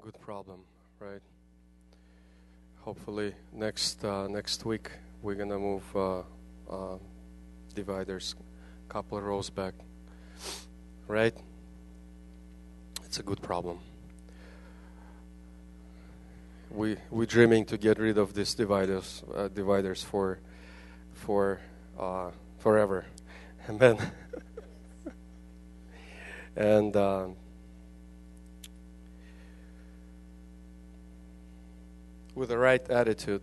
good problem, right? Hopefully next uh, next week we're gonna move uh, uh, dividers a couple of rows back, right? It's a good problem. We we're dreaming to get rid of these dividers uh, dividers for for uh, forever, amen. and. Uh, with the right attitude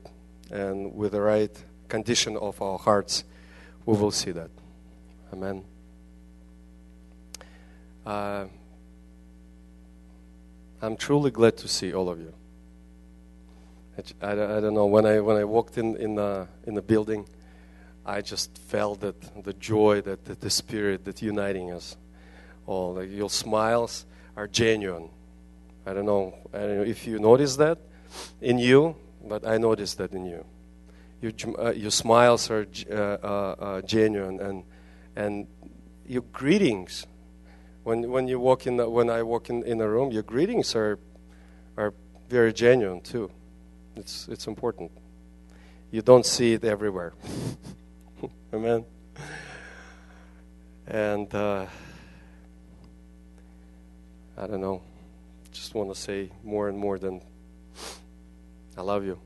and with the right condition of our hearts, we will see that. Amen. Uh, I'm truly glad to see all of you. I, I, I, don't know when I when I walked in in the in the building, I just felt that the joy that, that the spirit that uniting us. All like your smiles are genuine. I don't know. I don't know if you notice that in you, but I noticed that in you. Your, uh, your smiles are uh, uh, uh, genuine, and and your greetings. When when you walk in, the, when I walk in, in a room, your greetings are are very genuine too. It's it's important. You don't see it everywhere. Amen. And uh, I don't know. Just want to say more and more than I love you.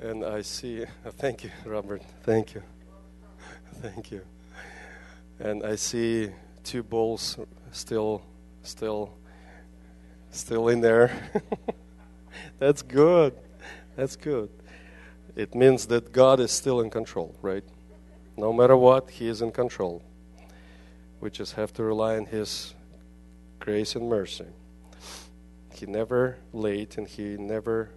And I see, thank you, Robert. Thank you. Thank you. And I see two bowls still, still, still in there. That's good. That's good. It means that God is still in control, right? No matter what, He is in control. We just have to rely on His grace and mercy. He never late, and He never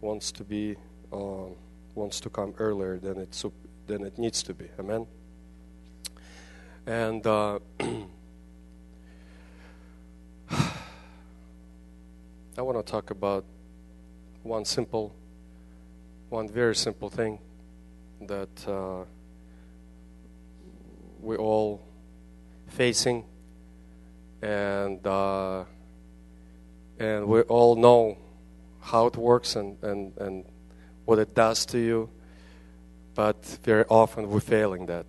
wants to be uh, wants to come earlier than it than it needs to be. Amen. And uh, I want to talk about one simple, one very simple thing that uh, we all facing, and uh, and we all know how it works and, and, and what it does to you, but very often we're failing that.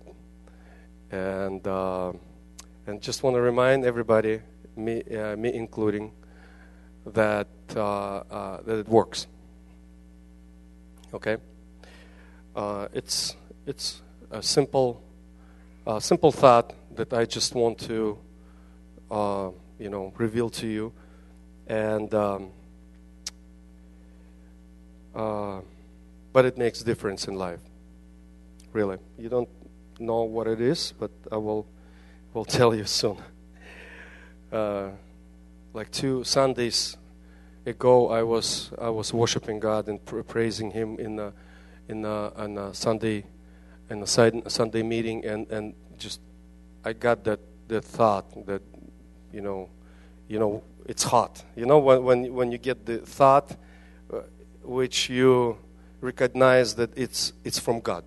And uh, and just want to remind everybody, me uh, me including, that uh, uh that it works. Okay, uh, it's it's a simple a simple thought that I just want to, uh, you know, reveal to you, and um, uh, but it makes difference in life. Really, you don't know what it is, but I will will tell you soon. Uh, like two Sundays ago, I was I was worshiping God and praising Him in a in a, in a Sunday in a Sunday meeting, and and just I got that, that thought that, you know, you know, it's hot. You know, when, when, when you get the thought uh, which you recognize that it's, it's from God,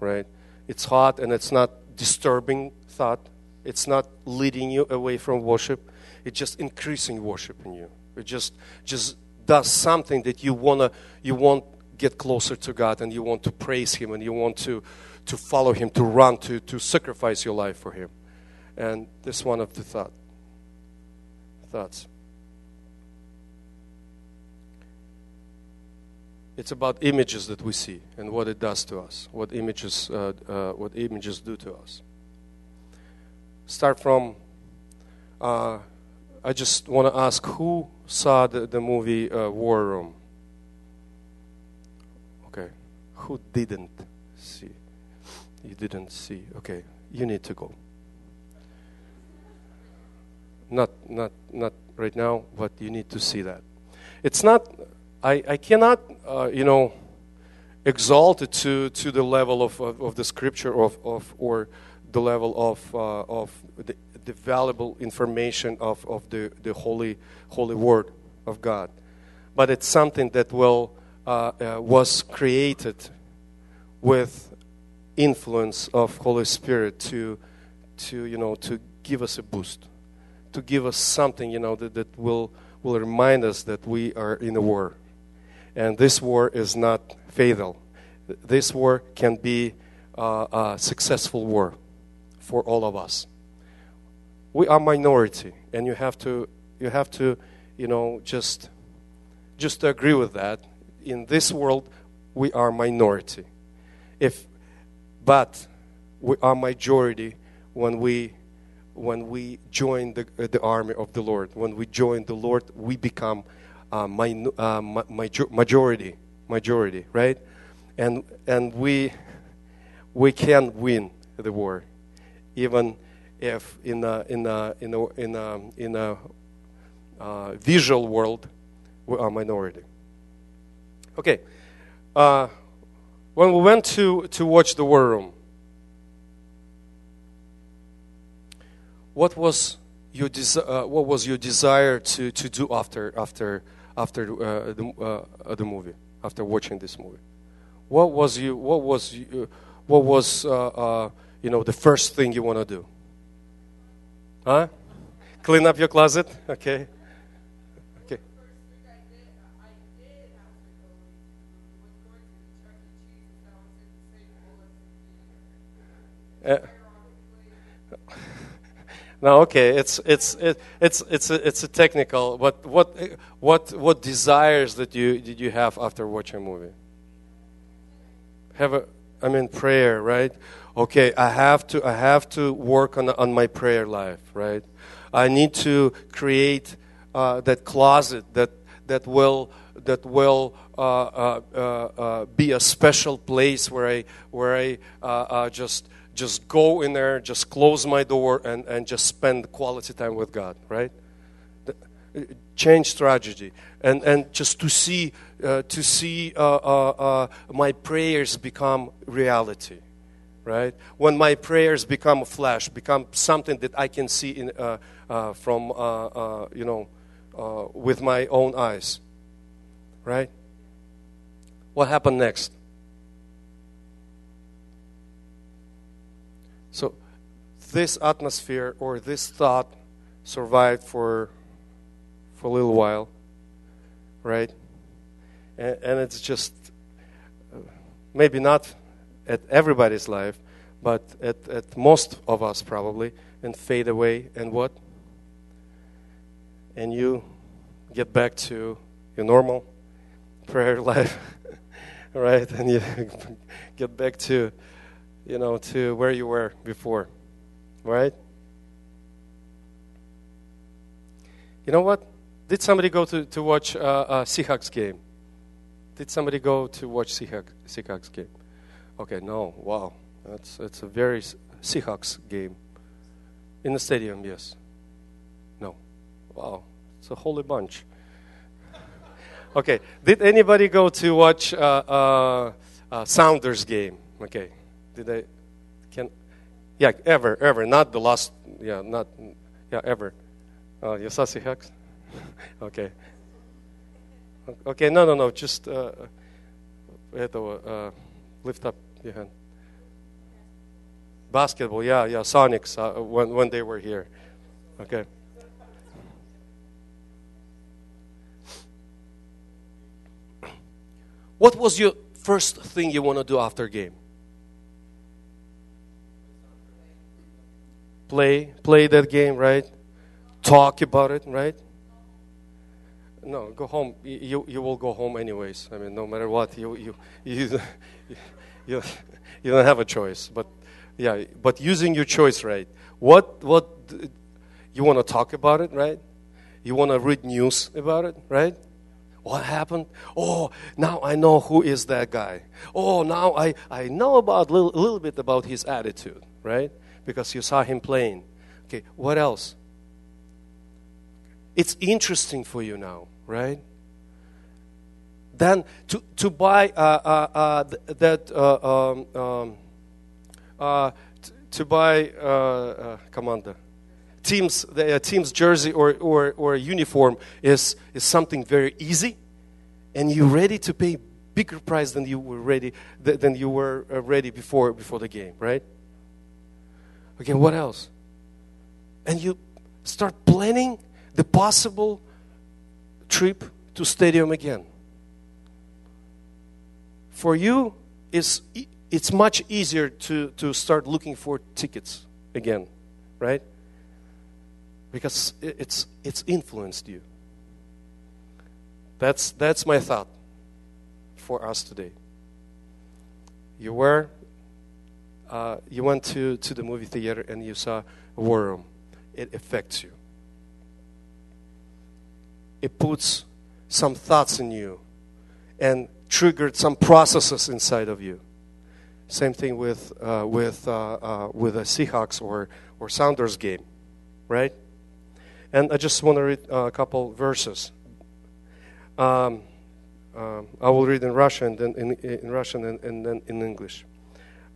right? It's hot and it's not disturbing thought. It's not leading you away from worship. It's just increasing worship in you. It just, just does something that you wanna, you want get closer to God and you want to praise Him and you want to, to follow Him, to run, to, to sacrifice your life for Him. And this one of the thought, thoughts. It's about images that we see and what it does to us, what images, uh, uh, what images do to us. Start from, uh, I just want to ask who saw the, the movie uh, War Room? Okay. Who didn't see? You didn't see. Okay. You need to go. Not, not, not right now, but you need to see that. It's not, I, I cannot, uh, you know, exalt it to, to the level of, of, of the scripture of, of, or the level of, uh, of the, the valuable information of, of the, the holy, holy word of God. But it's something that will, uh, uh was created with influence of Holy Spirit to to you know to give us a boost, to give us something you know that, that will will remind us that we are in a war, and this war is not fatal. This war can be uh, a successful war for all of us. We are minority, and you have to you have to you know just just agree with that. In this world, we are minority. If but we are majority when we when we join the, uh, the army of the Lord. When we join the Lord, we become uh, uh, major- majority, majority, right? And and we we can win the war, even if in a in a in a in a, in a uh, visual world we are minority. Okay, uh, when we went to to watch the war room, what was your uh, what was your desire to, to do after after after uh, the uh, the movie after watching this movie? What was you what was you, what was uh, uh, you know the first thing you want to do? Huh? Clean up your closet? Okay. Uh, no, okay, it's it's it, it's it's a, it's a technical. But what what what desires that you did you have after watching a movie? Have a I mean prayer, right? Okay, I have to I have to work on on my prayer life, right? I need to create uh, that closet that that will that will uh, uh, uh, uh be a special place where I where I uh, just just go in there, just close my door, and, and just spend quality time with God, right? Uh, change strategy, and, and just to see, uh, to see uh, uh, uh, my prayers become reality, right? When my prayers become a flash, become something that I can see in, uh, from, you know, with my own eyes, right? What happened next? So this atmosphere or this thought survived for for a little while, right? And, and it's just maybe not at everybody's life, but at, at most of us probably, and fade away. And what? And you get back to your normal prayer life, right? And you get back to you know, to where you were before. Right? You know what? Did somebody go to, to watch uh, a Seahawks game? Did somebody go to watch Seahawks, Seahawks game? Okay, no. Wow. That's, it's a very Seahawks game. In the stadium, yes. No. Wow. It's a holy bunch. okay. Did anybody go to watch uh, uh, uh, Sounders game? Okay. Did I? Can? Yeah, ever, ever. Not the last. Yeah, not. Yeah, ever. Uh, saw Seahawks? okay. Okay, no, no, no. Just uh, uh, lift up your hand. Basketball, yeah, yeah. Sonics uh, when when they were here. Okay. What was your first thing you want to do after game? Play play that game, right? Talk about it, right? No, go home. You you will go home anyways. I mean, no matter what, you you you you, you don't have a choice. But yeah, but using your choice, right? What what you want to talk about it, right? You want to read news about it, right? What happened? Oh, now I know who is that guy. Oh, now I, I know about a little, little bit about his attitude, right? Because you saw him playing. Okay, what else? It's interesting for you now, right? Then to, to buy uh, uh, uh, that, uh, um, um, uh, t- to buy, uh, commander, team's, the team's jersey or, or, or uniform is, is something very easy, and you're ready to pay bigger price than you were ready than you were ready before before the game, right? Okay, what else? And you start planning the possible trip to stadium again. For you, it's, it's much easier to, to start looking for tickets again, right? Because it's, it's influenced you. That's, that's my thought for us today. You were, uh, you went to, to the movie theater and you saw a war room. It affects you. It puts some thoughts in you and triggered some processes inside of you. Same thing with uh, with uh, uh, with the Seahawks or or Sounders game, right? And I just want to read a couple verses. Um, uh, I will read in Russian, then in, in Russian and, and then in English.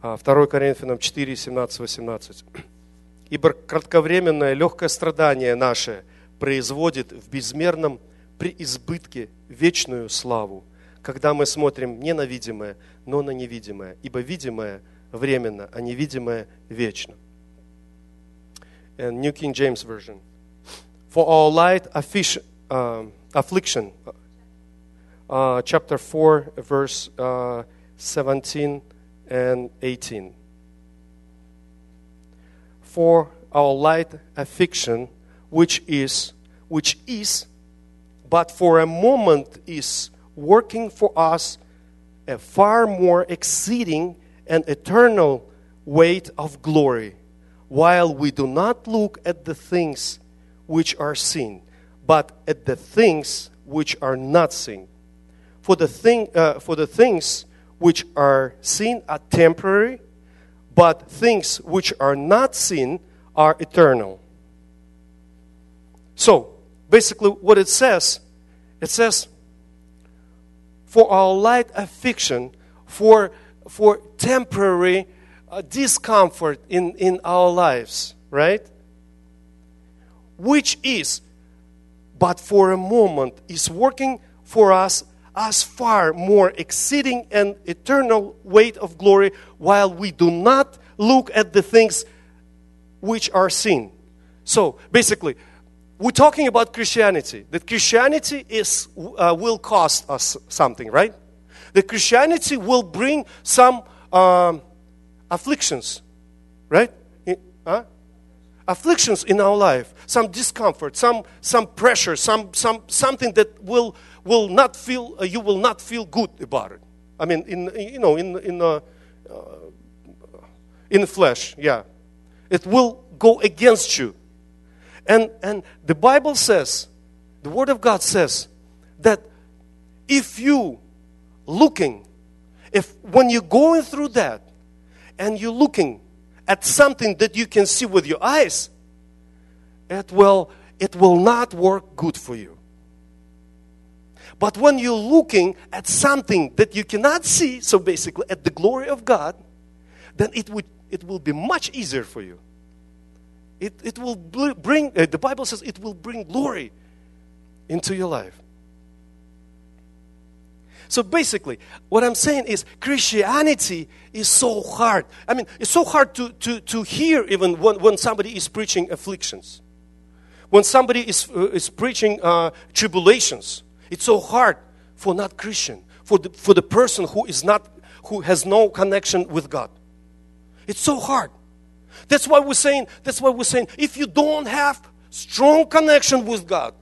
2 Коринфянам 4, 17, 18. «Ибо кратковременное легкое страдание наше производит в безмерном преизбытке вечную славу, когда мы смотрим не на видимое, но на невидимое, ибо видимое временно, а невидимое вечно». And New King James Version. For all light uh, affliction, uh, chapter 4, verse uh, 17 and 18. For our light affliction, which is, which is, but for a moment is working for us a far more exceeding and eternal weight of glory, while we do not look at the things which are seen, but at the things which are not seen. For the, thing, uh, for the things which are seen are temporary, but things which are not seen are eternal. So, basically, what it says, it says, for our light affliction, for, for temporary uh, discomfort in, in our lives, right? Which is, but for a moment, is working for us as far more exceeding and eternal weight of glory while we do not look at the things which are seen. So basically, we're talking about Christianity. That Christianity is, uh, will cost us something, right? That Christianity will bring some um, afflictions, right? Afflictions in our life, some discomfort, some, some pressure, some, some, something that will will not feel uh, you will not feel good about it. I mean, in you know, in in uh, uh, in the flesh, yeah, it will go against you. And and the Bible says, the Word of God says that if you looking, if when you're going through that, and you're looking at something that you can see with your eyes, it will it will not work good for you. But when you're looking at something that you cannot see, so basically at the glory of God, then it, would, it will be much easier for you. It, it will bring, uh, the Bible says it will bring glory into your life. So basically, what I'm saying is Christianity is so hard. I mean, it's so hard to, to, to hear even when, when somebody is preaching afflictions, when somebody is, uh, is preaching uh, tribulations. It's so hard for not Christian, for the, for the person who is not, who has no connection with God. It's so hard. That's why we're saying, that's why we're saying, if you don't have strong connection with God,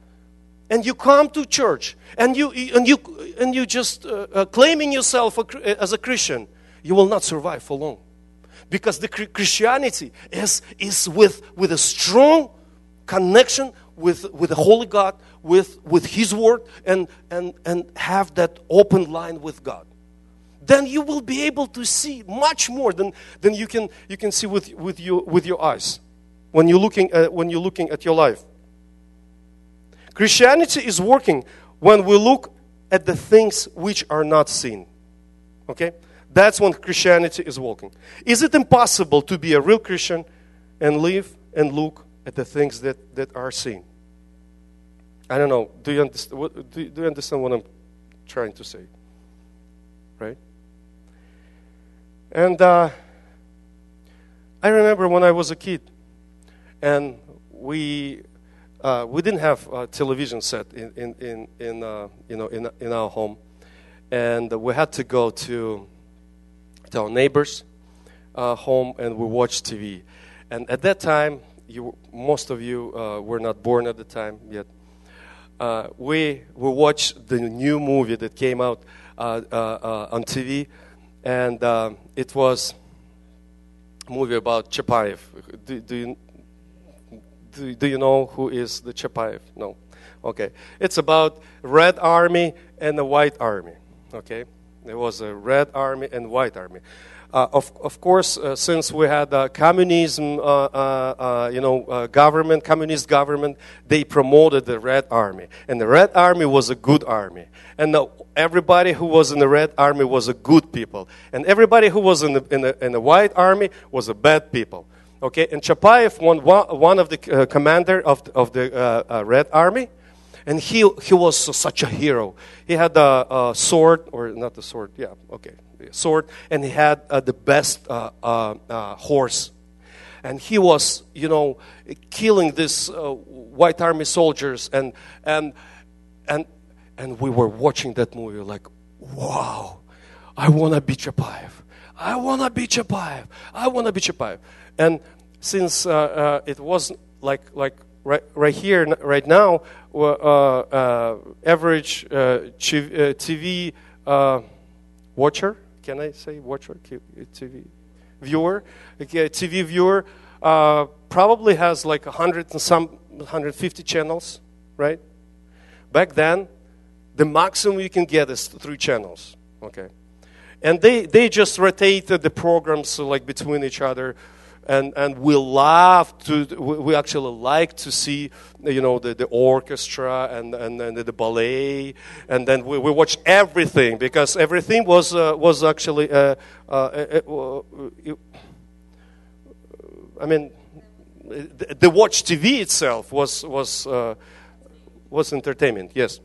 and you come to church, and you, and you, and you just uh, uh, claiming yourself as a Christian, you will not survive for long. Because the Christianity is, is with, with a strong connection with, with the Holy God, with, with His Word, and, and, and have that open line with God. Then you will be able to see much more than, than you, can, you can see with, with, your, with your eyes when you're, looking at, when you're looking at your life. Christianity is working when we look at the things which are not seen. Okay? That's when Christianity is working. Is it impossible to be a real Christian and live and look at the things that, that are seen? I don't know. Do you understand? What, do, do you understand what I'm trying to say? Right? And uh, I remember when I was a kid, and we uh, we didn't have a television set in in in, in uh, you know in in our home, and we had to go to to our neighbors' uh, home and we watched TV. And at that time, you most of you uh, were not born at the time yet. Uh, we we watched the new movie that came out uh, on TV, and it was a movie about Chapayev. Do, do you do, do you know who is the Chapayev? No. Okay. It's about Red Army and the White Army. Okay. There was a Red Army and White Army. Uh, of, of course, uh, since we had uh, communism, uh, uh, uh, you know, government, communist government, they promoted the Red Army, and the Red Army was a good army, and everybody who was in the Red Army was a good people, and everybody who was in the, in the, in the White Army was a bad people. Okay, and Chapayev, one, one of the commander of the, of the Red Army, and he, he was such a hero. He had a, a, sword, or not the sword, yeah, okay, sword, and he had uh, the best uh, uh, horse. And he was, you know, killing these White Army soldiers, and, and, and, and we were watching that movie like, wow, I want to be Chapayev. I want to be Chapayev. I want to be Chapayev. And since uh, uh, it was like like right, right here right now, uh, uh average uh, TV uh, watcher, can I say watcher TV viewer, TV viewer probably has like a hundred and some 150 channels, right? Back then, the maximum you can get is three channels. Okay and they, they just rotated the programs like between each other and, and we love to, we actually like to see, you know, the, the orchestra and, and, and the ballet, and then we, we watch everything because everything was, uh, was actually, uh, uh, uh, uh I mean, the, the, watch TV itself was, was, uh, was entertainment, yes.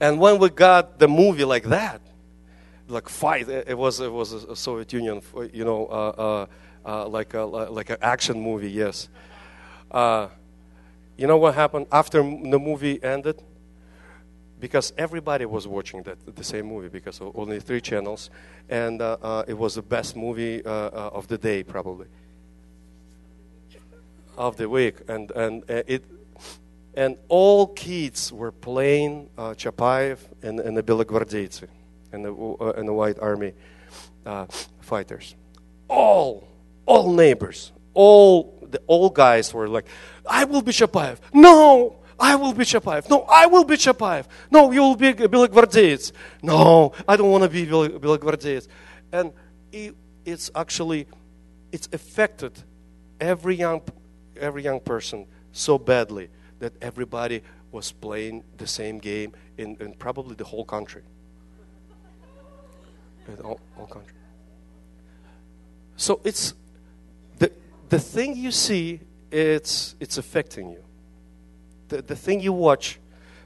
And when we got the movie like that, like fight, it was, it was a Soviet Union, you know, uh, like a like an action movie. Yes. Uh, you know what happened after the movie ended? Because everybody was watching that the same movie because only three channels, and uh, uh it was the best movie of the day probably of the week, and and it and all kids were playing uh, Chapayev and, and the Belogvardeyцы and the, uh, and the White Army uh, fighters. All all neighbors, all the old guys were like, I will be Chapayev. No, I will be Chapayev. No, I will be Chapayev. No, you will be Belogvardeyets. No, I don't want to be Belogvardeyets. And it, it's actually, it's affected every young, every young person so badly that everybody was playing the same game in, in probably the whole country. In whole, whole country. So it's the thing you see, it's, it's affecting you. The, the thing you watch,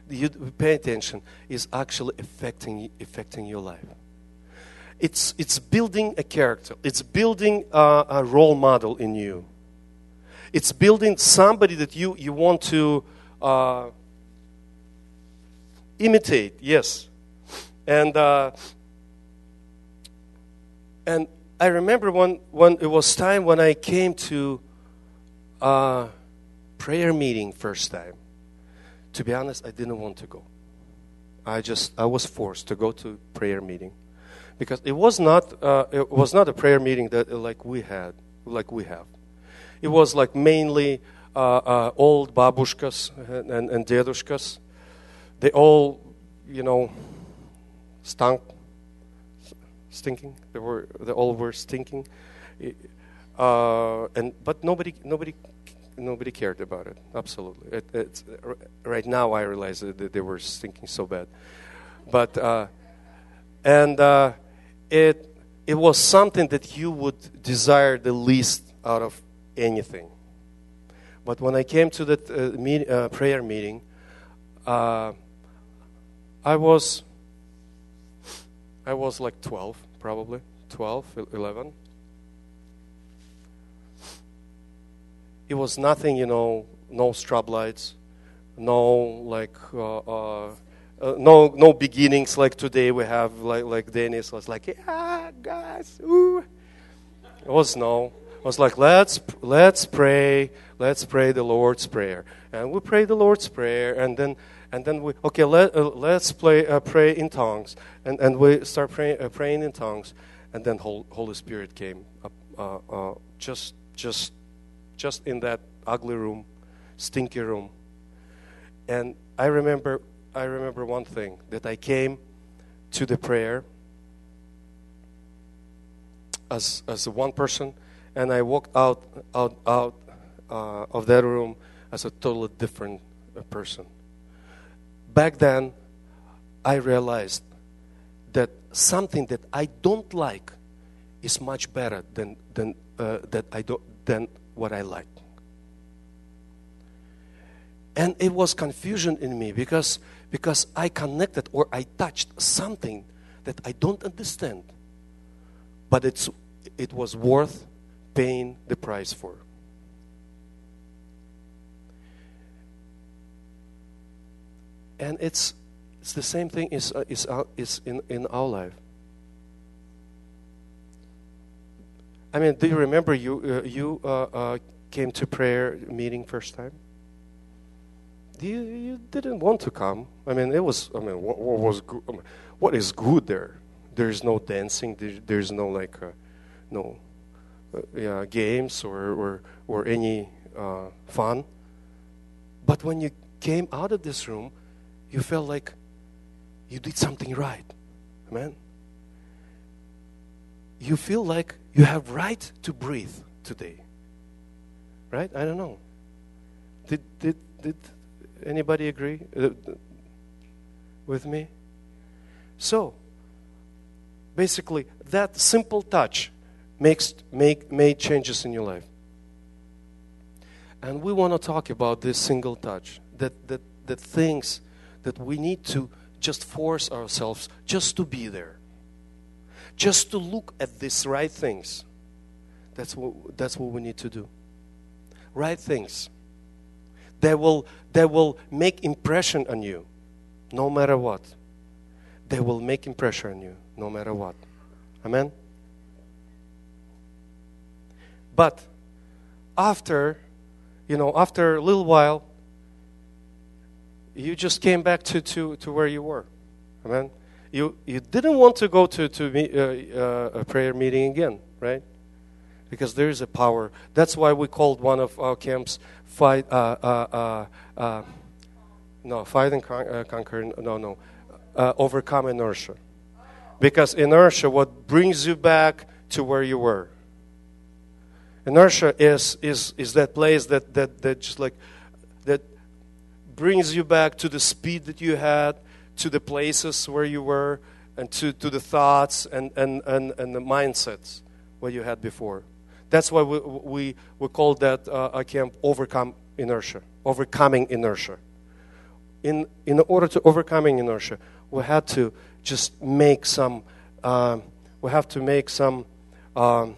you pay attention, is actually affecting, affecting your life. It's, it's building a character, it's building a, a role model in you. It's building somebody that you, you want to uh, imitate, yes. And, uh, and I remember when, when it was time when I came to a prayer meeting first time. To be honest, I didn't want to go. I just I was forced to go to prayer meeting because it was not uh, it was not a prayer meeting that uh, like we had like we have. It was like mainly uh, uh, old babushkas and, and, and dedushkas. They all, you know, stunk stinking. They were they all were stinking, uh, and but nobody nobody nobody cared about it. Absolutely, it, it's right now I realize that they were stinking so bad, but uh, and uh, it it was something that you would desire the least out of anything. But when I came to that uh, meet, uh, prayer meeting, uh, I was I was like 12, probably 12, 11. it was nothing, you know, no strobe lights, no like uh, uh, uh, no no beginnings like today we have like like Dennis was like yeah guys ooh. It was no. It was like let's let's pray, let's pray the Lord's prayer, and we pray the Lord's prayer, and then and then we okay let uh, let's play uh, pray in tongues, and and we start praying uh, praying in tongues, and then Holy Spirit came up uh, uh, just just just in that ugly room, stinky room, and I remember I remember one thing that I came to the prayer as as one person, and I walked out out out uh, of that room as a totally different person. Back then, I realized that something that I don't like is much better than than uh, that I don't than what I like. And it was confusion in me because because I connected or I touched something that I don't understand, but it's, it was worth paying the price for. And it's, it's the same thing is, uh, is, uh, is in, in our life. I mean, do you remember you, uh, you uh, uh, came to prayer meeting first time? you, you didn't want to come. I mean, it was, I mean, what, what was good? I mean, what is good there? There's no dancing, there, there's no like, uh, no yeah, games or, or, or any fun. But when you came out of this room, you felt like you did something right. Amen? You feel like you have right to breathe today. Right? I don't know. Did, did, did Anybody agree uh, with me? So, basically, that simple touch makes make made changes in your life. And we want to talk about this single touch. That that that things that we need to just force ourselves just to be there. Just to look at these right things. That's what that's what we need to do. Right things they will, they will make impression on you no matter what. They will make impression on you no matter what. Amen? But after, you know, after a little while, you just came back to, to, to where you were. Amen? You, you didn't want to go to, to meet, uh, uh, a prayer meeting again, right? Because there is a power. That's why we called one of our camps fight, uh, uh, uh, uh, no, fight and con- conquer, no, no, overcome inertia. Because inertia, what brings you back to where you were. Inertia is, is, is that place that, that, that just like, brings you back to the speed that you had, to the places where you were, and to, to the thoughts and, and, and, and the mindsets what you had before. That's why we, we, we call that uh, a camp overcome inertia, overcoming inertia. In, in order to overcoming inertia, we had to just make some, uh, we have to make some um,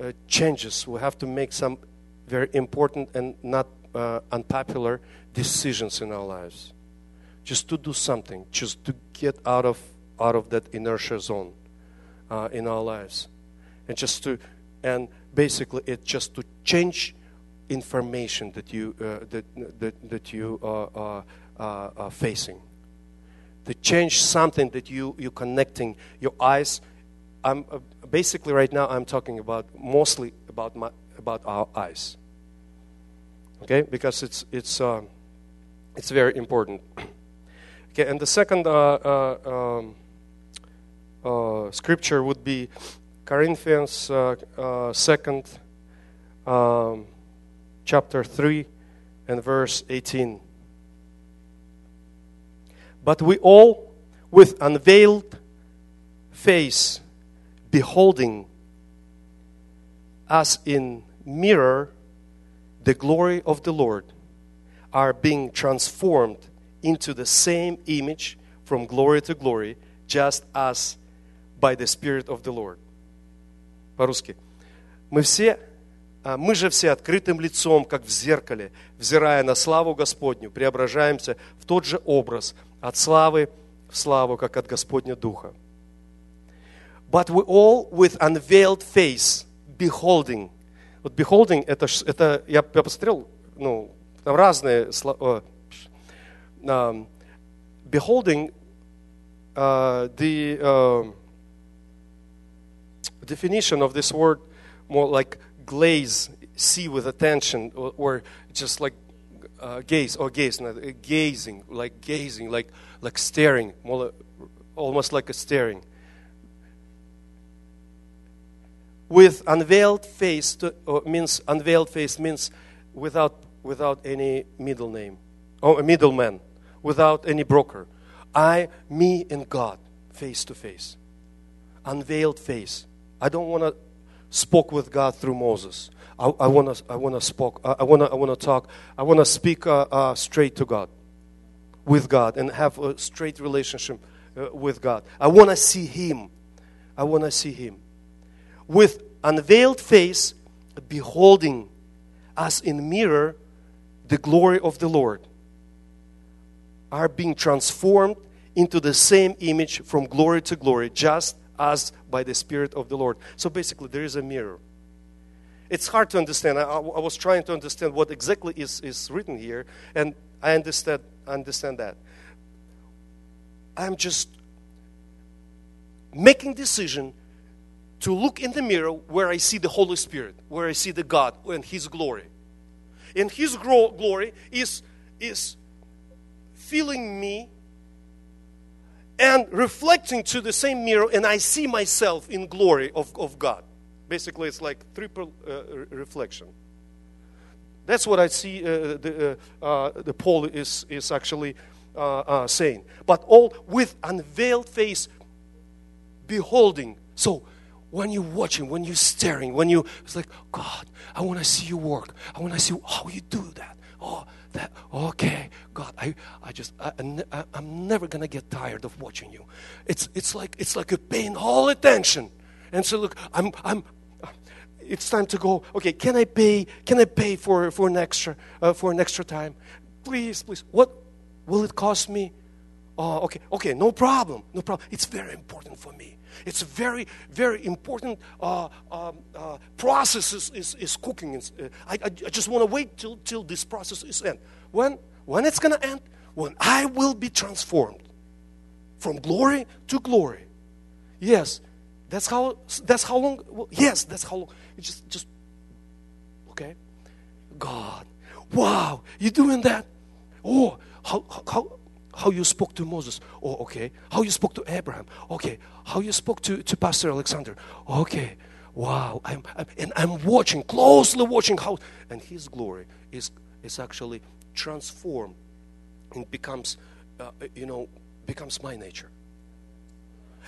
uh, changes. We have to make some very important and not uh, unpopular decisions in our lives. Just to do something, just to get out of, out of that inertia zone uh, in our lives. And just to and basically it's just to change information that you uh, that, that, that you are, are facing. To change something that you you connecting your eyes. I'm uh, basically right now i'm talking about mostly about my about our eyes okay because it's it's uh, it's very important okay and the second uh, uh, um, uh, scripture would be Corinthians uh, second um, chapter three and verse eighteen. But we all, with unveiled face, beholding as in mirror the glory of the Lord, are being transformed into the same image from glory to glory, just as by the Spirit of the Lord. По-русски. Мы все а, мы же все открытым лицом, как в зеркале, взирая на славу Господню, преображаемся в тот же образ, от славы в славу, как от Господня Духа. But we all with unveiled face, beholding. Вот beholding, это, это я, я посмотрел, ну, там разные слова. Um, beholding, uh, the uh, definition of this word more like glaze, see with attention, or, or just like uh, gaze or gaze, not, uh, gazing, like gazing, like like staring, more, almost like a staring. With unveiled face to, means unveiled face means without without any middle name or a middleman, without any broker. I, me, and God, face to face, unveiled face. I don't want to spoke with God through Moses. I want to I want to spoke I want to I want to talk I want to speak uh, uh, straight to God with God and have a straight relationship uh, with God. I want to see him. I want to see him with unveiled face beholding as in mirror the glory of the Lord are being transformed into the same image from glory to glory just as by the Spirit of the Lord. So basically, there is a mirror. It's hard to understand. I, I, was trying to understand what exactly is, is written here, and I understand, understand that. I'm just making decision to look in the mirror where I see the Holy Spirit, where I see the God and His glory. And His glory is, is filling me and reflecting to the same mirror, and I see myself in glory of, of God. Basically, it's like triple uh, reflection. That's what I see uh, the, uh, uh the Paul is, is actually uh, uh, saying. But all with unveiled face, beholding. So when you're watching, when you're staring, when you, it's like, God, I want to see you work. I want to see how you do that. Oh, that, okay, God, I, I just, I, I, I'm never going to get tired of watching you. It's, it's like, it's like you're paying all attention. And so look, I'm, I'm, it's time to go. Okay, can I pay, can I pay for, for an extra, uh, for an extra time? Please, please. What will it cost me? Oh, okay, okay, no problem, no problem. It's very important for me. It's very, very important uh, um, uh, process is, is, is cooking. Uh, I, I, just want to wait till, till this process is end. When, when it's going to end? When I will be transformed from glory to glory. Yes, that's how, that's how long, well, yes, that's how long. It's just, just, okay. God, wow, you doing that? Oh, how, how, how you spoke to Moses. Oh, okay. How you spoke to Abraham. Okay. How you spoke to, to Pastor Alexander. Okay. Wow. I'm, I'm, and I'm watching, closely watching how, and his glory is, is actually transformed and becomes, uh, you know, becomes my nature.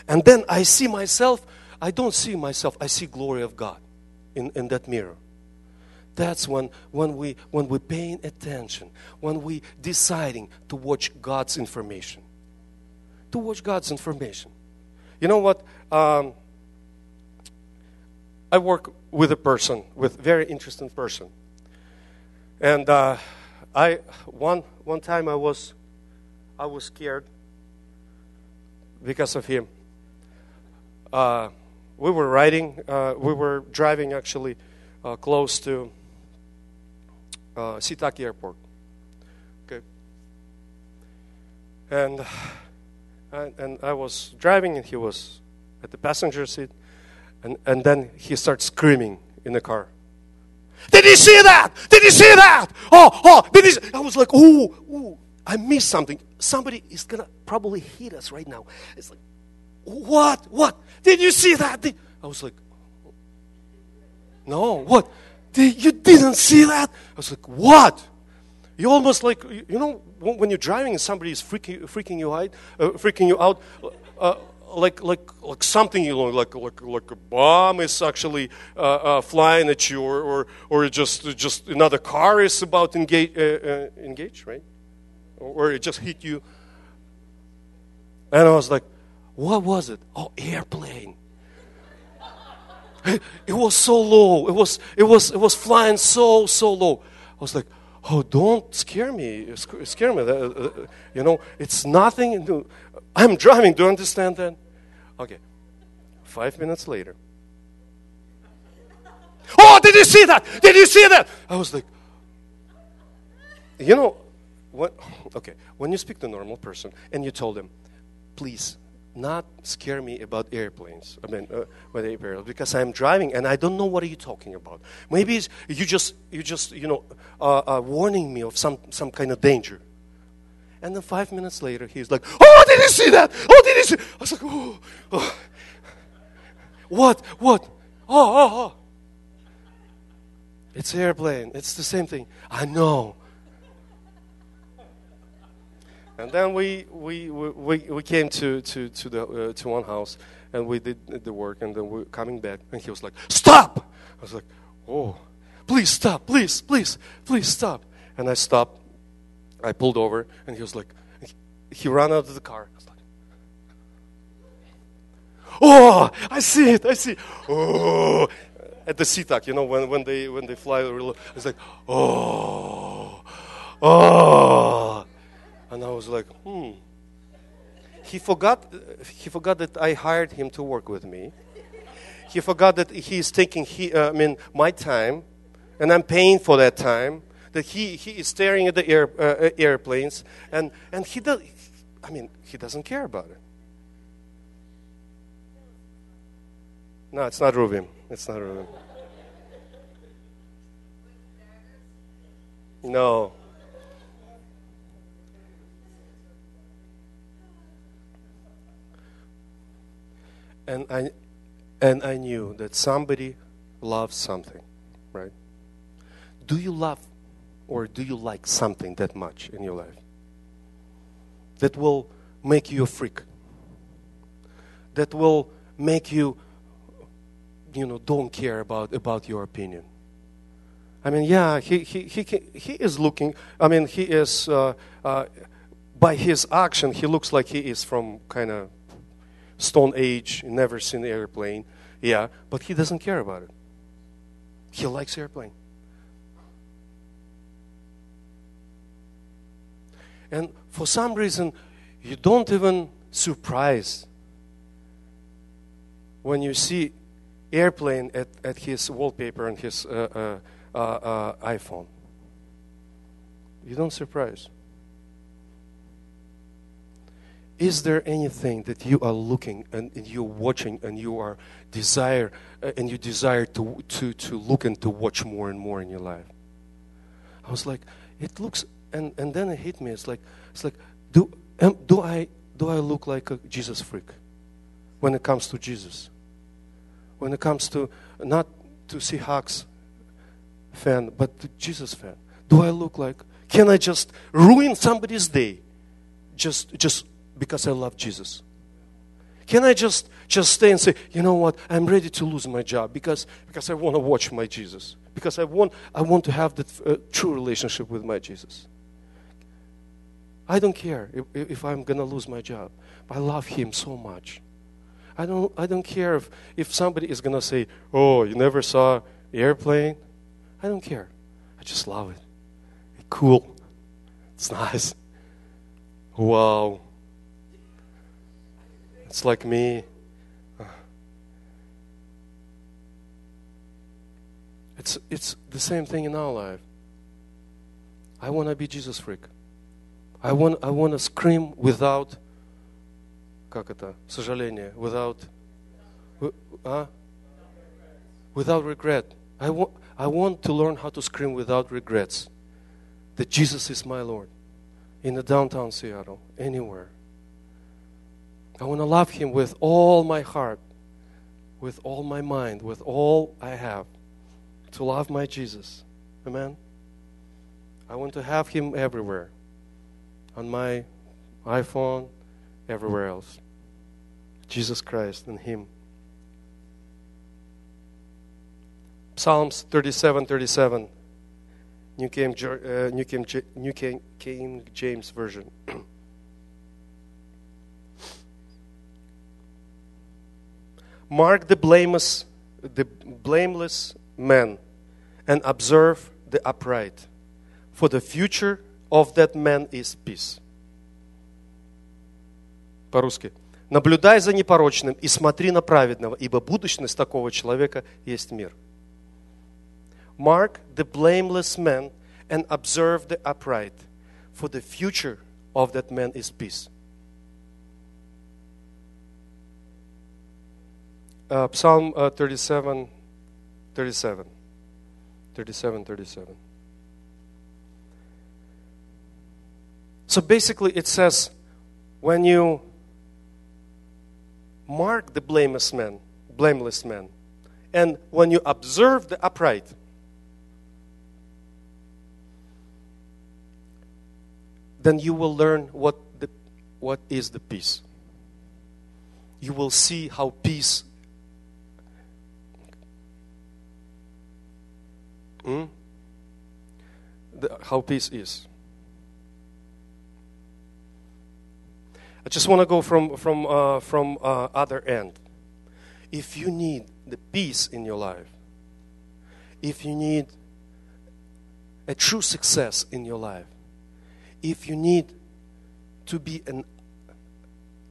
And then I see myself, I don't see myself, I see glory of God in, in that mirror. That's when, when, we, when we're paying attention, when we deciding to watch God's information. To watch God's information. You know what? Um, I work with a person, with very interesting person. And uh, I, one, one time I was, I was scared because of him. Uh, we were riding, uh, we were driving actually uh, close to uh, Sea-Tac Airport. Okay. And, and, and I was driving, and he was at the passenger seat, and, and then he starts screaming in the car. Did you see that? Did you see that? Oh, oh, did you see? I was like, ooh, ooh, I missed something. Somebody is going to probably hit us right now. It's like, what? What? Did you see that? Did... I was like, no, what? You didn't see that? I was like, What? You almost like, you know, when you're driving and somebody is freaking, freaking you out, uh, freaking you out, uh, like, like, like something, you know, like, like, like a bomb is actually uh, uh flying at you, or, or, or just, just another car is about engage, uh, uh, engage, right? Or it just hit you. And I was like, what was it? Oh, airplane. It was so low. It was, it was, it was flying so, so low. I was like, oh, don't scare me. Scare me. Uh, uh, you know, it's nothing. I'm driving. Do you understand that? Okay. Five minutes later. Oh, did you see that? Did you see that? I was like, you know, what? Okay, when you speak to a normal person and you told them, please not scare me about airplanes. I mean, uh, with airplanes because I'm driving and I don't know what are you talking about. Maybe you just you just you know uh, uh, warning me of some some kind of danger. And then five minutes later, he's like, "Oh, did you see that? Oh, did you see?" I was like, "Oh, oh. what? What? Oh, oh, oh." It's airplane. It's the same thing. I know. And then we, we, we, we came to, to, to, the, uh, to one house and we did the work and then we are coming back and he was like, Stop! I was like, Oh, please stop, please, please, please stop. And I stopped. I pulled over and he was like, He ran out of the car. I was like, Oh, I see it, I see. Oh, at the SeaTac, you know, when, when, they, when they fly, it's like, Oh, oh. And I was like, hmm. He forgot, he forgot that I hired him to work with me. He forgot that he's taking he, uh, I mean, my time, and I'm paying for that time. That he, he is staring at the air, uh, uh airplanes, and, and he does, I mean, he doesn't care about it. No, it's not Rubin. It's not Rubin. No. And I, and I knew that somebody loves something, right? Do you love or do you like something that much in your life that will make you a freak? That will make you, you know, don't care about, about your opinion. I mean, yeah, he, he, he, he is looking, I mean, he is, uh, uh, by his action, he looks like he is from kind of Stone Age, never seen an airplane. Yeah, but he doesn't care about it. He likes airplane. And for some reason, you don't even surprise when you see airplane at, at his wallpaper and his uh, uh, uh, uh iPhone. You don't surprise. Is there anything that you are looking and, and you're watching and you are desire uh, and you desire to, to, to look and to watch more and more in your life? I was like, it looks, and, and then it hit me. It's like, it's like, do, do I do I look like a Jesus freak when it comes to Jesus? When it comes to not to Seahawks fan, but to Jesus fan, do I look like? Can I just ruin somebody's day? Just just because I love Jesus? Can I just, just stay and say, you know what, I'm ready to lose my job because, because I want to watch my Jesus? Because I want, I want to have that uh, true relationship with my Jesus. I don't care if, if I'm to lose my job. I love Him so much. I don't, I don't care if, if somebody is to say, oh, you never saw airplane. I don't care. I just love it. It's cool. It's nice. Wow. It's like me. It's, it's the same thing in our life. I want to be Jesus freak. I want, I want to scream without, как это, сожаление, without, uh, without regret. I want, I want to learn how to scream without regrets that Jesus is my Lord in the downtown Seattle, anywhere. I want to love Him with all my heart, with all my mind, with all I have. To love my Jesus. Amen. I want to have Him everywhere on my iPhone, everywhere else. Jesus Christ and Him. Psalms 37 37, New King, uh, New King, New King, King James Version. Mark the blameless the blameless man and observe the upright, for the future of that man is peace. По-русски. Наблюдай за непорочным и смотри на праведного, ибо будущность такого человека есть мир. Mark the blameless man and observe the upright, for the future of that man is peace. Uh, Psalm uh, 37, 37. 37, 37. So basically, it says when you mark the blameless man, blameless man, and when you observe the upright, then you will learn what the what is the peace. You will see how peace hmm? the, how peace is. I just want to go from from uh, from uh, other end. If you need the peace in your life, if you need a true success in your life, if you need to be an,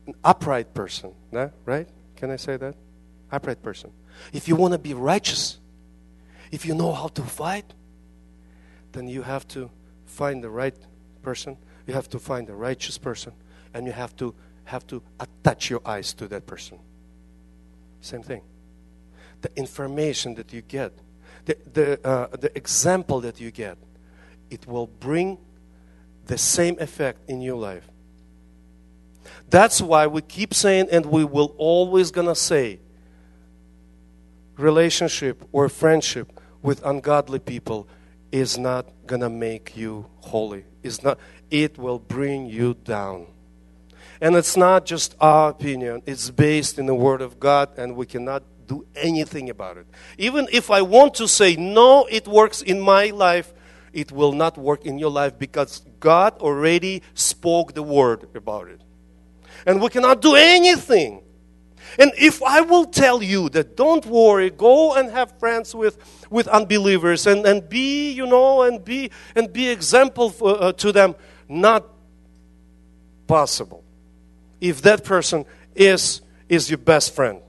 an upright person, nah? right? Can I say that? Upright person. If you want to be righteous, if you know how to fight, then you have to find the right person. You have to find the righteous person and you have to have to attach your eyes to that person. Same thing. The information that you get, the, the, uh, the example that you get, it will bring the same effect in your life. That's why we keep saying, and we will always gonna say, relationship or friendship with ungodly people is not gonna make you holy. Is not. It will bring you down. And it's not just our opinion, it's based in the Word of God, and we cannot do anything about it. Even if I want to say, no, it works in my life, it will not work in your life because God already spoke the Word about it. And we cannot do anything. And if I will tell you that don't worry, go and have friends with, with unbelievers and, and be, you know, and be and be example for, uh, to them, not possible if that person is, is your best friend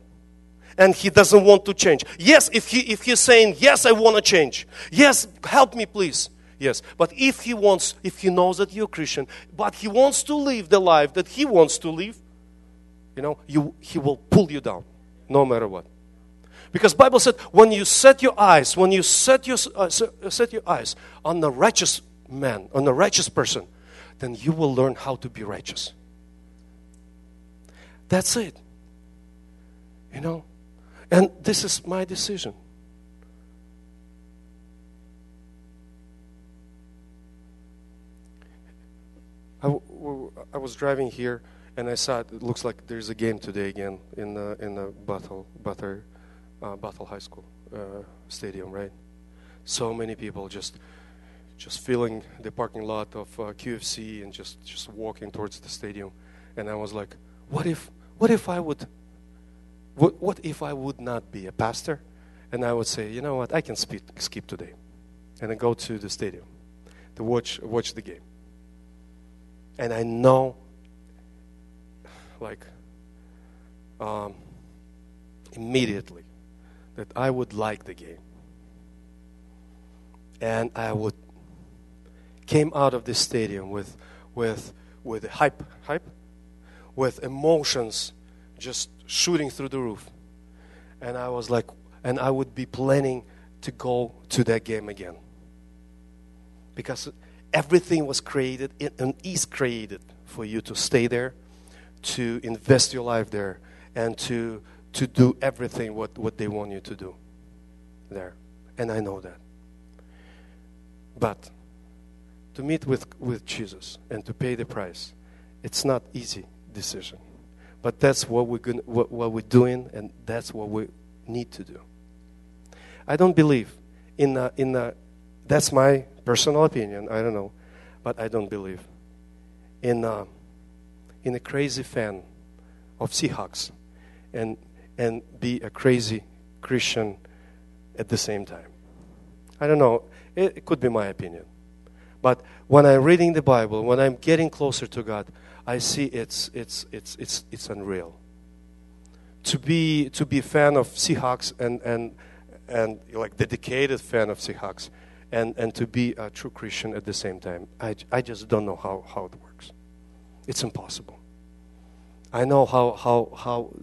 and he doesn't want to change. Yes, if, he, if he's saying, Yes, I want to change. Yes, help me, please. Yes, but if he wants, if he knows that you're Christian, but he wants to live the life that he wants to live, you know, you, he will pull you down no matter what. Because Bible said, when you set your eyes, when you set your, uh, set your eyes on the righteous man, on the righteous person, then you will learn how to be righteous. That's it. You know? And this is my decision. I, I was driving here and I saw it, it looks like there's a game today again in the in the Bethel Bethel, uh, High School uh, stadium, right? So many people just just filling the parking lot of uh, QFC and just just walking towards the stadium, and I was like, what if what if I would, what, what if I would not be a pastor? And I would say, you know what, I can speak, skip today. And then go to the stadium to watch, watch the game. And I know, like, um, immediately that I would like the game. And I would came out of this stadium with with with hype hype with emotions just shooting through the roof. And I was like, and I would be planning to go to that game again. Because everything was created and is created for you to stay there, to invest your life there, and to, to do everything what, what they want you to do there. And I know that. But to meet with, with Jesus and to pay the price, it's not easy decision. But that's what we're, going what, what we're doing, and that's what we need to do. I don't believe in a, in a, that's my personal opinion, I don't know, but I don't believe in a, in a crazy fan of Seahawks and, and be a crazy Christian at the same time. I don't know. It, it could be my opinion. But when I'm reading the Bible, when I'm getting closer to God, I see it's, it's, it's, it's, it's unreal. To be, to be a fan of Seahawks and, and, and like dedicated fan of Seahawks and, and to be a true Christian at the same time, I, I just don't know how, how it works. It's impossible. I know how, how, how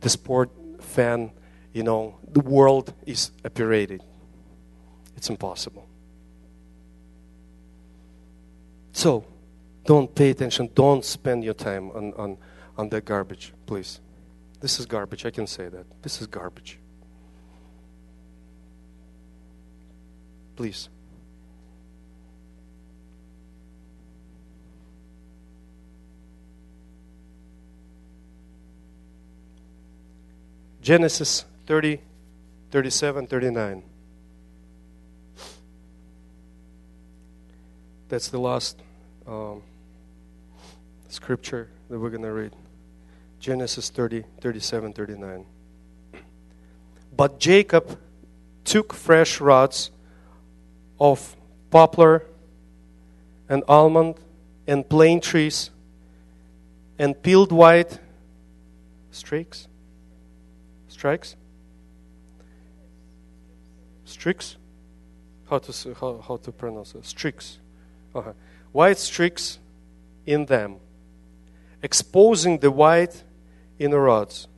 the sport fan, you know, the world is operated. It's impossible. So, don't pay attention. Don't spend your time on, on, on that garbage, please. This is garbage. I can say that. This is garbage. Please. Genesis 30, 37, 39. That's the last um, scripture that we're going to read. Genesis 30, 37, 39. But Jacob took fresh rods of poplar and almond and plane trees and peeled white streaks strikes? Strix how to how, how to pronounce it? Strix uh-huh. white streaks in them exposing the white in the rods.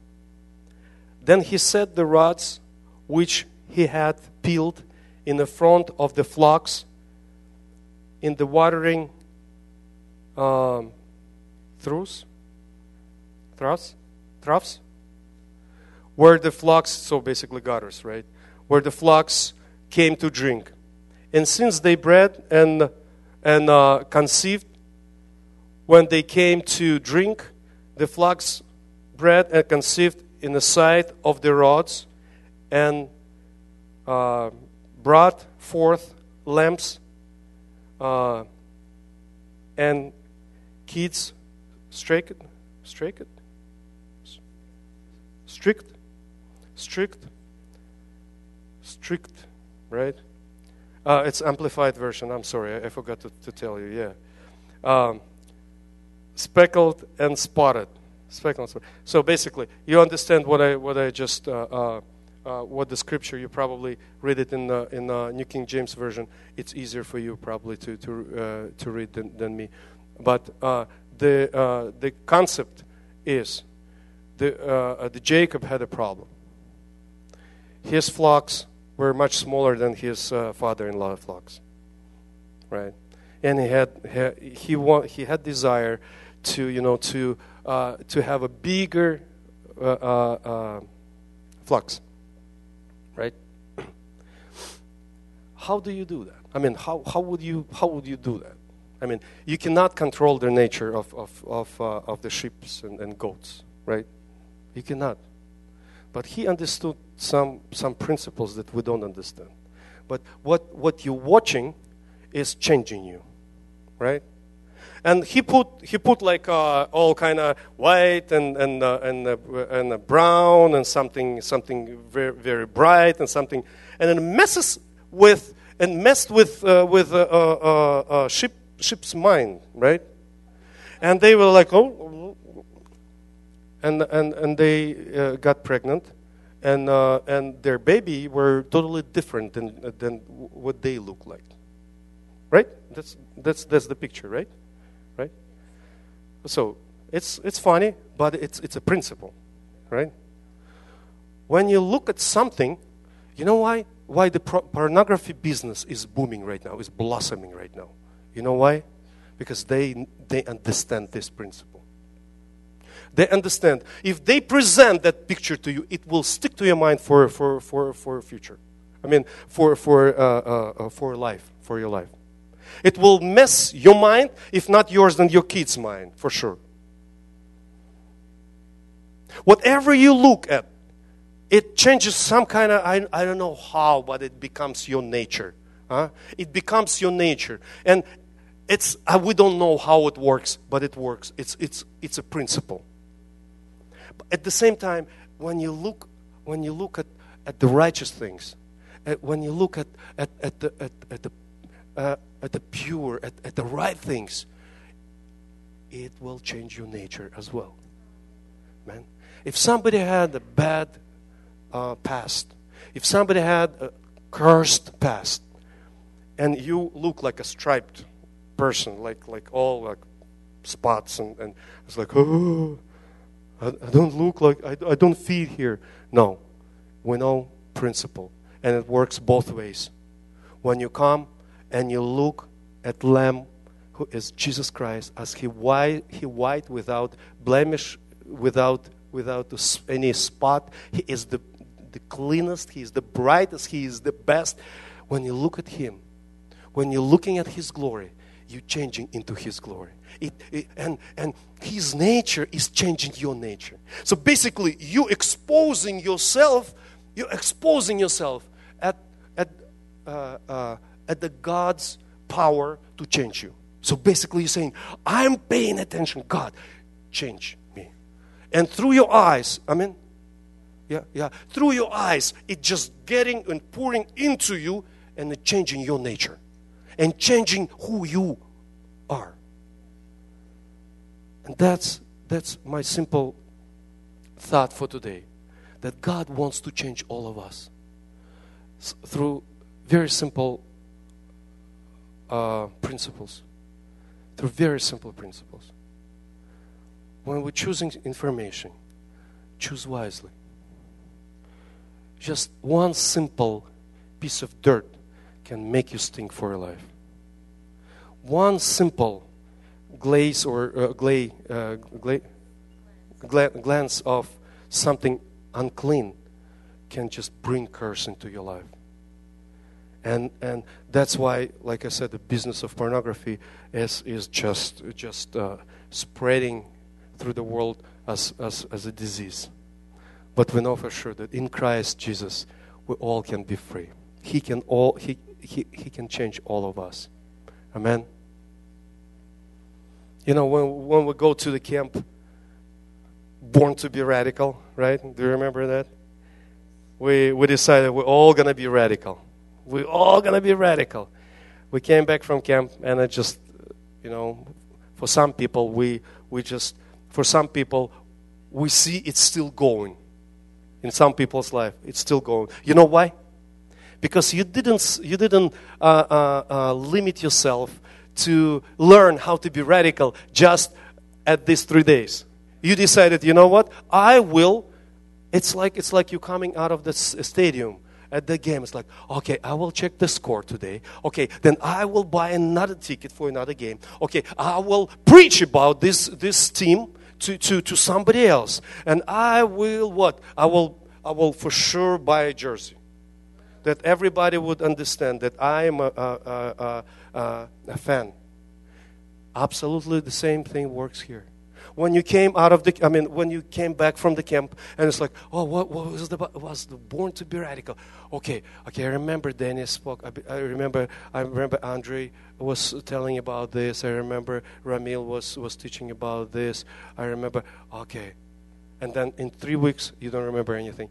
Then he set the rods which he had peeled in the front of the flocks in the watering um, troughs? Troughs? Troughs where the flocks, so basically gutters, right? Where the flocks came to drink. And since they bred and, and uh, conceived, when they came to drink, the flocks bred and conceived in the sight of the rods and uh, brought forth lambs uh, and kids strict, strict, strict strict, strict, right? Uh, it's amplified version. I'm sorry, I, forgot to, to, tell you. Yeah, um, speckled and spotted. Speckled. And spotted. So basically, you understand what I what I just uh, uh, uh what the scripture. You probably read it in the in the New King James version. It's easier for you probably to to uh, to read than, than me. But uh, the the concept is the the Jacob had a problem his flocks were much smaller than his uh, father-in-law flocks, right? And he had he want, he had desire to you know to uh, to have a bigger uh, uh, uh flocks, right? How do you do that? I mean, how, how would you how would you do that? I mean, you cannot control the nature of of of, uh, of the sheep and, and goats, right? You cannot. But he understood some, some principles that we don't understand. But what, what you're watching is changing you, right? And he put, he put like uh, all kind of white and, and, uh, and, uh, and uh, brown and something, something very, very bright and something, and then messes with, and messed with, uh, with uh, ship, ship's mind, right? And they were like, oh, and, and, and they got pregnant and, uh, and their baby were totally different than, than what they look like. Right? That's, that's, that's the picture, right? Right? So it's, it's funny, but it's, it's a principle, right? When you look at something, you know why? Why the pornography business is booming right now, is blossoming right now. You know why? Because they, they understand this principle. They understand. If they present that picture to you, it will stick to your mind for, for, for, for future. I mean, for, for, uh, uh, uh, for life, for your life. It will mess your mind, if not yours, then your kid's mind, for sure. Whatever you look at, it changes some kind of, I, I don't know how, but it becomes your nature. Huh? It becomes your nature. And it's, uh, we don't know how it works, but it works. It's, it's, it's a principle at the same time, when you look, when you look at, at the righteous things, at, when you look at, at, at, the, at, at, the, uh, at the pure, at, at the right things, it will change your nature as well. Man, if somebody had a bad uh, past, if somebody had a cursed past, and you look like a striped person, like like all like spots, and, and it's like, oh, I, I don't look like I, I don't fit here. No, we know principle, and it works both ways. When you come and you look at Lamb who is Jesus Christ, as he white, he white without blemish, without without any spot. He is the the cleanest. He is the brightest. He is the best. When you look at him, when you're looking at his glory, you're changing into his glory. It, it, and and his nature is changing your nature. So basically, you exposing yourself. You're exposing yourself at at uh, uh, at the God's power to change you. So basically, you're saying, I'm paying attention. God, change me. And through your eyes, I mean, yeah, yeah, through your eyes, it's just getting and pouring into you and changing your nature and changing who you are. And that's that's my simple thought for today that God wants to change all of us through very simple uh, principles through very simple principles. When we're choosing information, choose wisely. Just one simple piece of dirt can make you stink for your life. One simple glaze or uh, gla- uh, gla- gla- glance of something unclean can just bring curse into your life. And, and that's why, like I said, the business of pornography is, is just, just uh, spreading through the world as, as, as a disease. But we know for sure that in Christ Jesus, we all can be free. He can, all, he, he, he can change all of us. Amen. You know, when, when we go to the camp, born to be radical, right? Do you remember that? We, we decided we're all going to be radical we're all going to be radical. We came back from camp, and it just, you know, for some people, we, we just, for some people, we see it's still going. In some people's life, it's still going. You know why? Because you didn't, you didn't uh, uh, uh, limit yourself to learn how to be radical just at these three days. You decided, you know what? I will. It's like it's like you coming out of the stadium at the game. It's like, okay, I will check the score today. Okay, then I will buy another ticket for another game. Okay, I will preach about this, this team to, to, to somebody else. And I will what? I will, I will for sure buy a jersey. That everybody would understand that I am a, a, a, a, Uh, a fan. Absolutely the same thing works here when you came out of the, I mean, when you came back from the camp, and it's like, oh, what, what was the was the born to be radical? Okay, okay, I remember Dennis spoke. I, I remember, I remember Andre was telling about this. I remember Ramil was was teaching about this. I remember, okay, and then in three weeks you don't remember anything,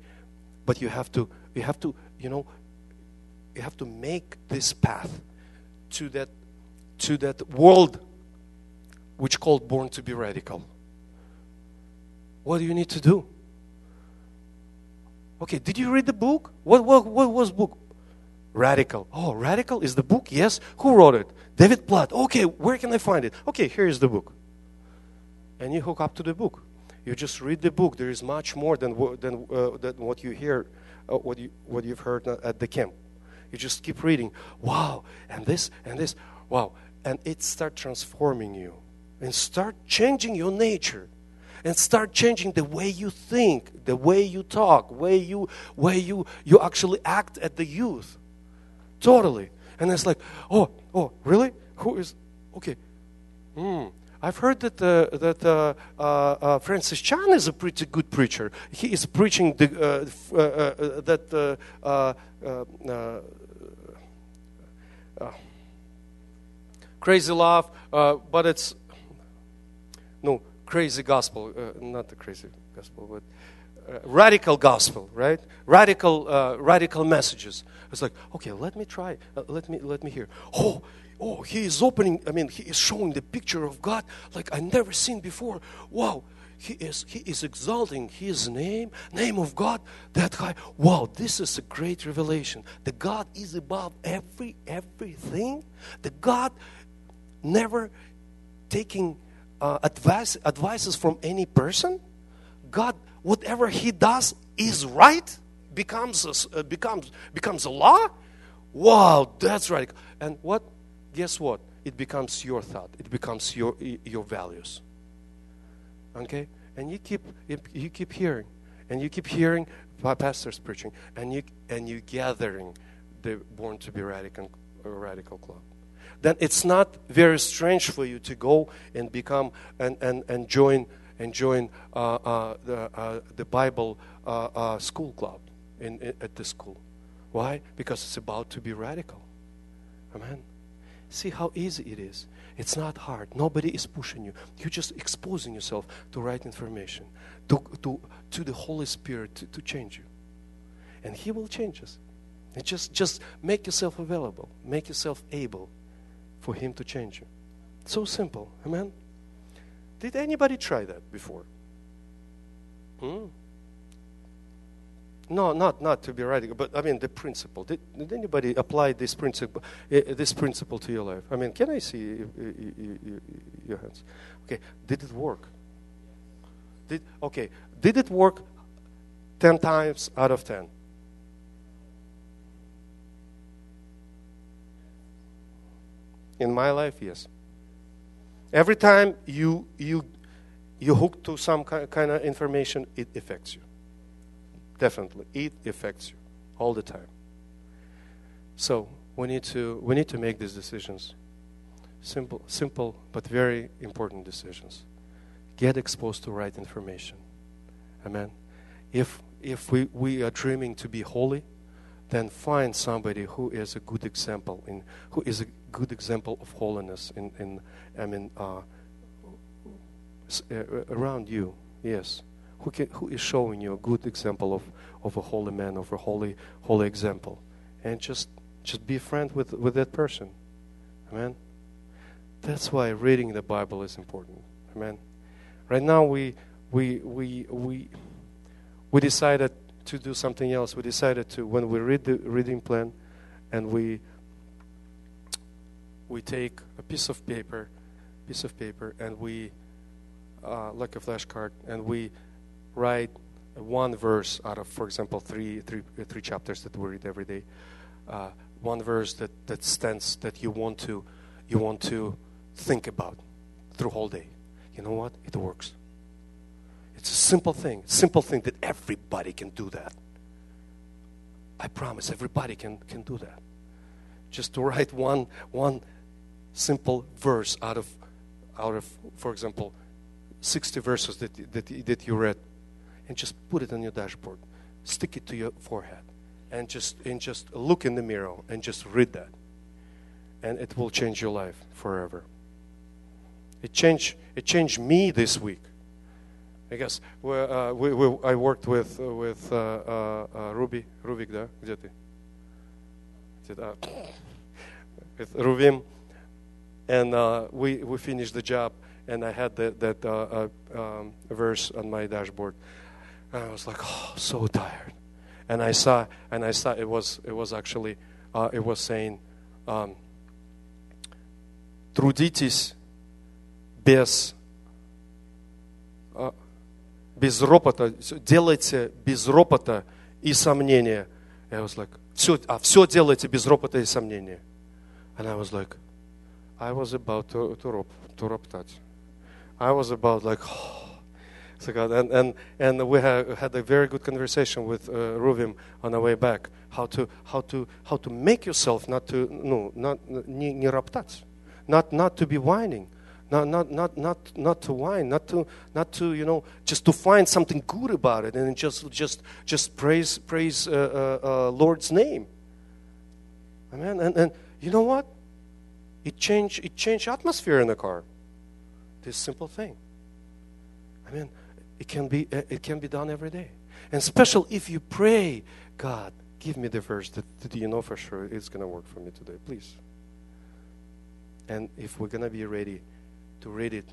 but you have to, you have to, you know, you have to make this path to that, to that world which called born to be radical. What do you need to do? Okay, did you read the book? What, what, what was book? Radical. Oh, Radical is the book? Yes. Who wrote it? David Platt. Okay, where can I find it? Okay, here is the book. And you hook up to the book. You just read the book. There is much more than, than, uh, than what you hear, uh, what, you, what you've heard at the camp. You just keep reading. Wow, and this, and this. Wow. And it start transforming you and start changing your nature and start changing the way you think the way you talk way you way you you actually act at the youth totally and it's like oh oh really who is okay hmm I've heard that uh, that uh, uh, uh Francis Chan is a pretty good preacher. He is preaching the, uh, uh, that crazy love, but it's no crazy gospel, uh, not the crazy gospel, but uh, radical gospel, right? Radical, uh, radical messages. It's like, okay, let me try. Uh, let me, let me hear. Oh, oh, he is opening. I mean, he is showing the picture of God like I never seen before. Wow, he is, he is exalting His name, name of God that high. Wow, this is a great revelation. The God is above every everything. The God never taking uh, advice advices from any person. God, whatever He does is right. Becomes a, uh, becomes becomes a law. Wow, that's right. And what? Guess what? It becomes your thought. It becomes your your values. Okay? And you keep you keep hearing, and you keep hearing pastors preaching, and you and you gathering the Born to Be Radical Radical Club. Then it's not very strange for you to go and become and and, and join and join uh, uh, the uh, the Bible uh, uh, school club in, in at the school. Why? Because it's about to be radical. Amen. See how easy it is. It's not hard. Nobody is pushing you. You're just exposing yourself to right information, to, to, to the Holy Spirit to, to change you. And He will change us. And just, just make yourself available, make yourself able for Him to change you. So simple. Amen? Did anybody try that before? Hmm? No, not not to be radical, but I mean the principle. Did, did anybody apply this principle uh, eh, this principle to your life? I mean, can I see eh, eh, your hands? Okay, did it work? Did okay? Did it work ten times out of ten? In my life, yes. Every time you you you hook to some kind of information, it affects you. Definitely. It affects you all the time. So we need to we need to make these decisions. Simple simple but very important decisions. Get exposed to right information. Amen. If if we, we are dreaming to be holy, then find somebody who is a good example in who is a good example of holiness in, in I mean uh, uh around you. Yes who, can, who is showing you a good example of, of a holy man, of a holy, holy example. And just, just be friend with, with that person. Amen. That's why reading the Bible is important. Amen. Right now we we we we we decided to do something else. We decided to when we read the reading plan and we we take a piece of paper, piece of paper, and we uh, like a flashcard, and we write one verse out of, for example, three, three, three chapters that we read every day, uh, one verse that, that stands that you want to you want to think about through whole day. You know what? It works. It's a simple thing, simple thing that everybody can do that. I promise everybody can, can do that. Just to write one one simple verse out of out of, for example, 60 verses that, that, that you read and just put it on your dashboard. Stick it to your forehead and just and just look in the mirror and just read that. And it will change your life forever. It changed it changed me this week. I guess uh, we, we, I worked with uh, with uh, uh, uh Ruby Rubik, да? Где ты? with Ruvim, and uh, we we finished the job, and I had that that um, verse on my dashboard. And I was like, oh, so tired. And I saw, and I saw it was, it was actually, uh, it was saying, um, трудитесь без, uh, без ропота, делайте без ропота и сомнения. I was like, все, а все делайте без ропота и сомнения. And I was like, I was about to, to, rop, to роптать. I was about like, oh, so God, and, and, and we had, had a very good conversation with uh, Ruvim on our way back. How to, how to, how to make yourself not to, no, not, не, не роптать, not, not to be whining, not, not, not, not, not to whine, not to, not to, you know, just to find something good about it and just, just, just praise, praise uh, uh, uh, Lord's name. Amen. And, and you know what? It changed, it changed atmosphere in the car. This simple thing. I mean, it can be, uh, it can be done every day. And special if you pray, God, give me the verse that, that you know for sure it's going to work for me today, please. And if we're going to be ready to read it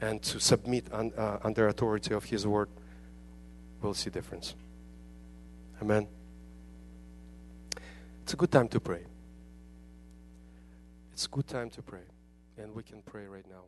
and to submit un, uh, under authority of His Word, we'll see difference. Amen. It's a good time to pray. It's a good time to pray. And we can pray right now.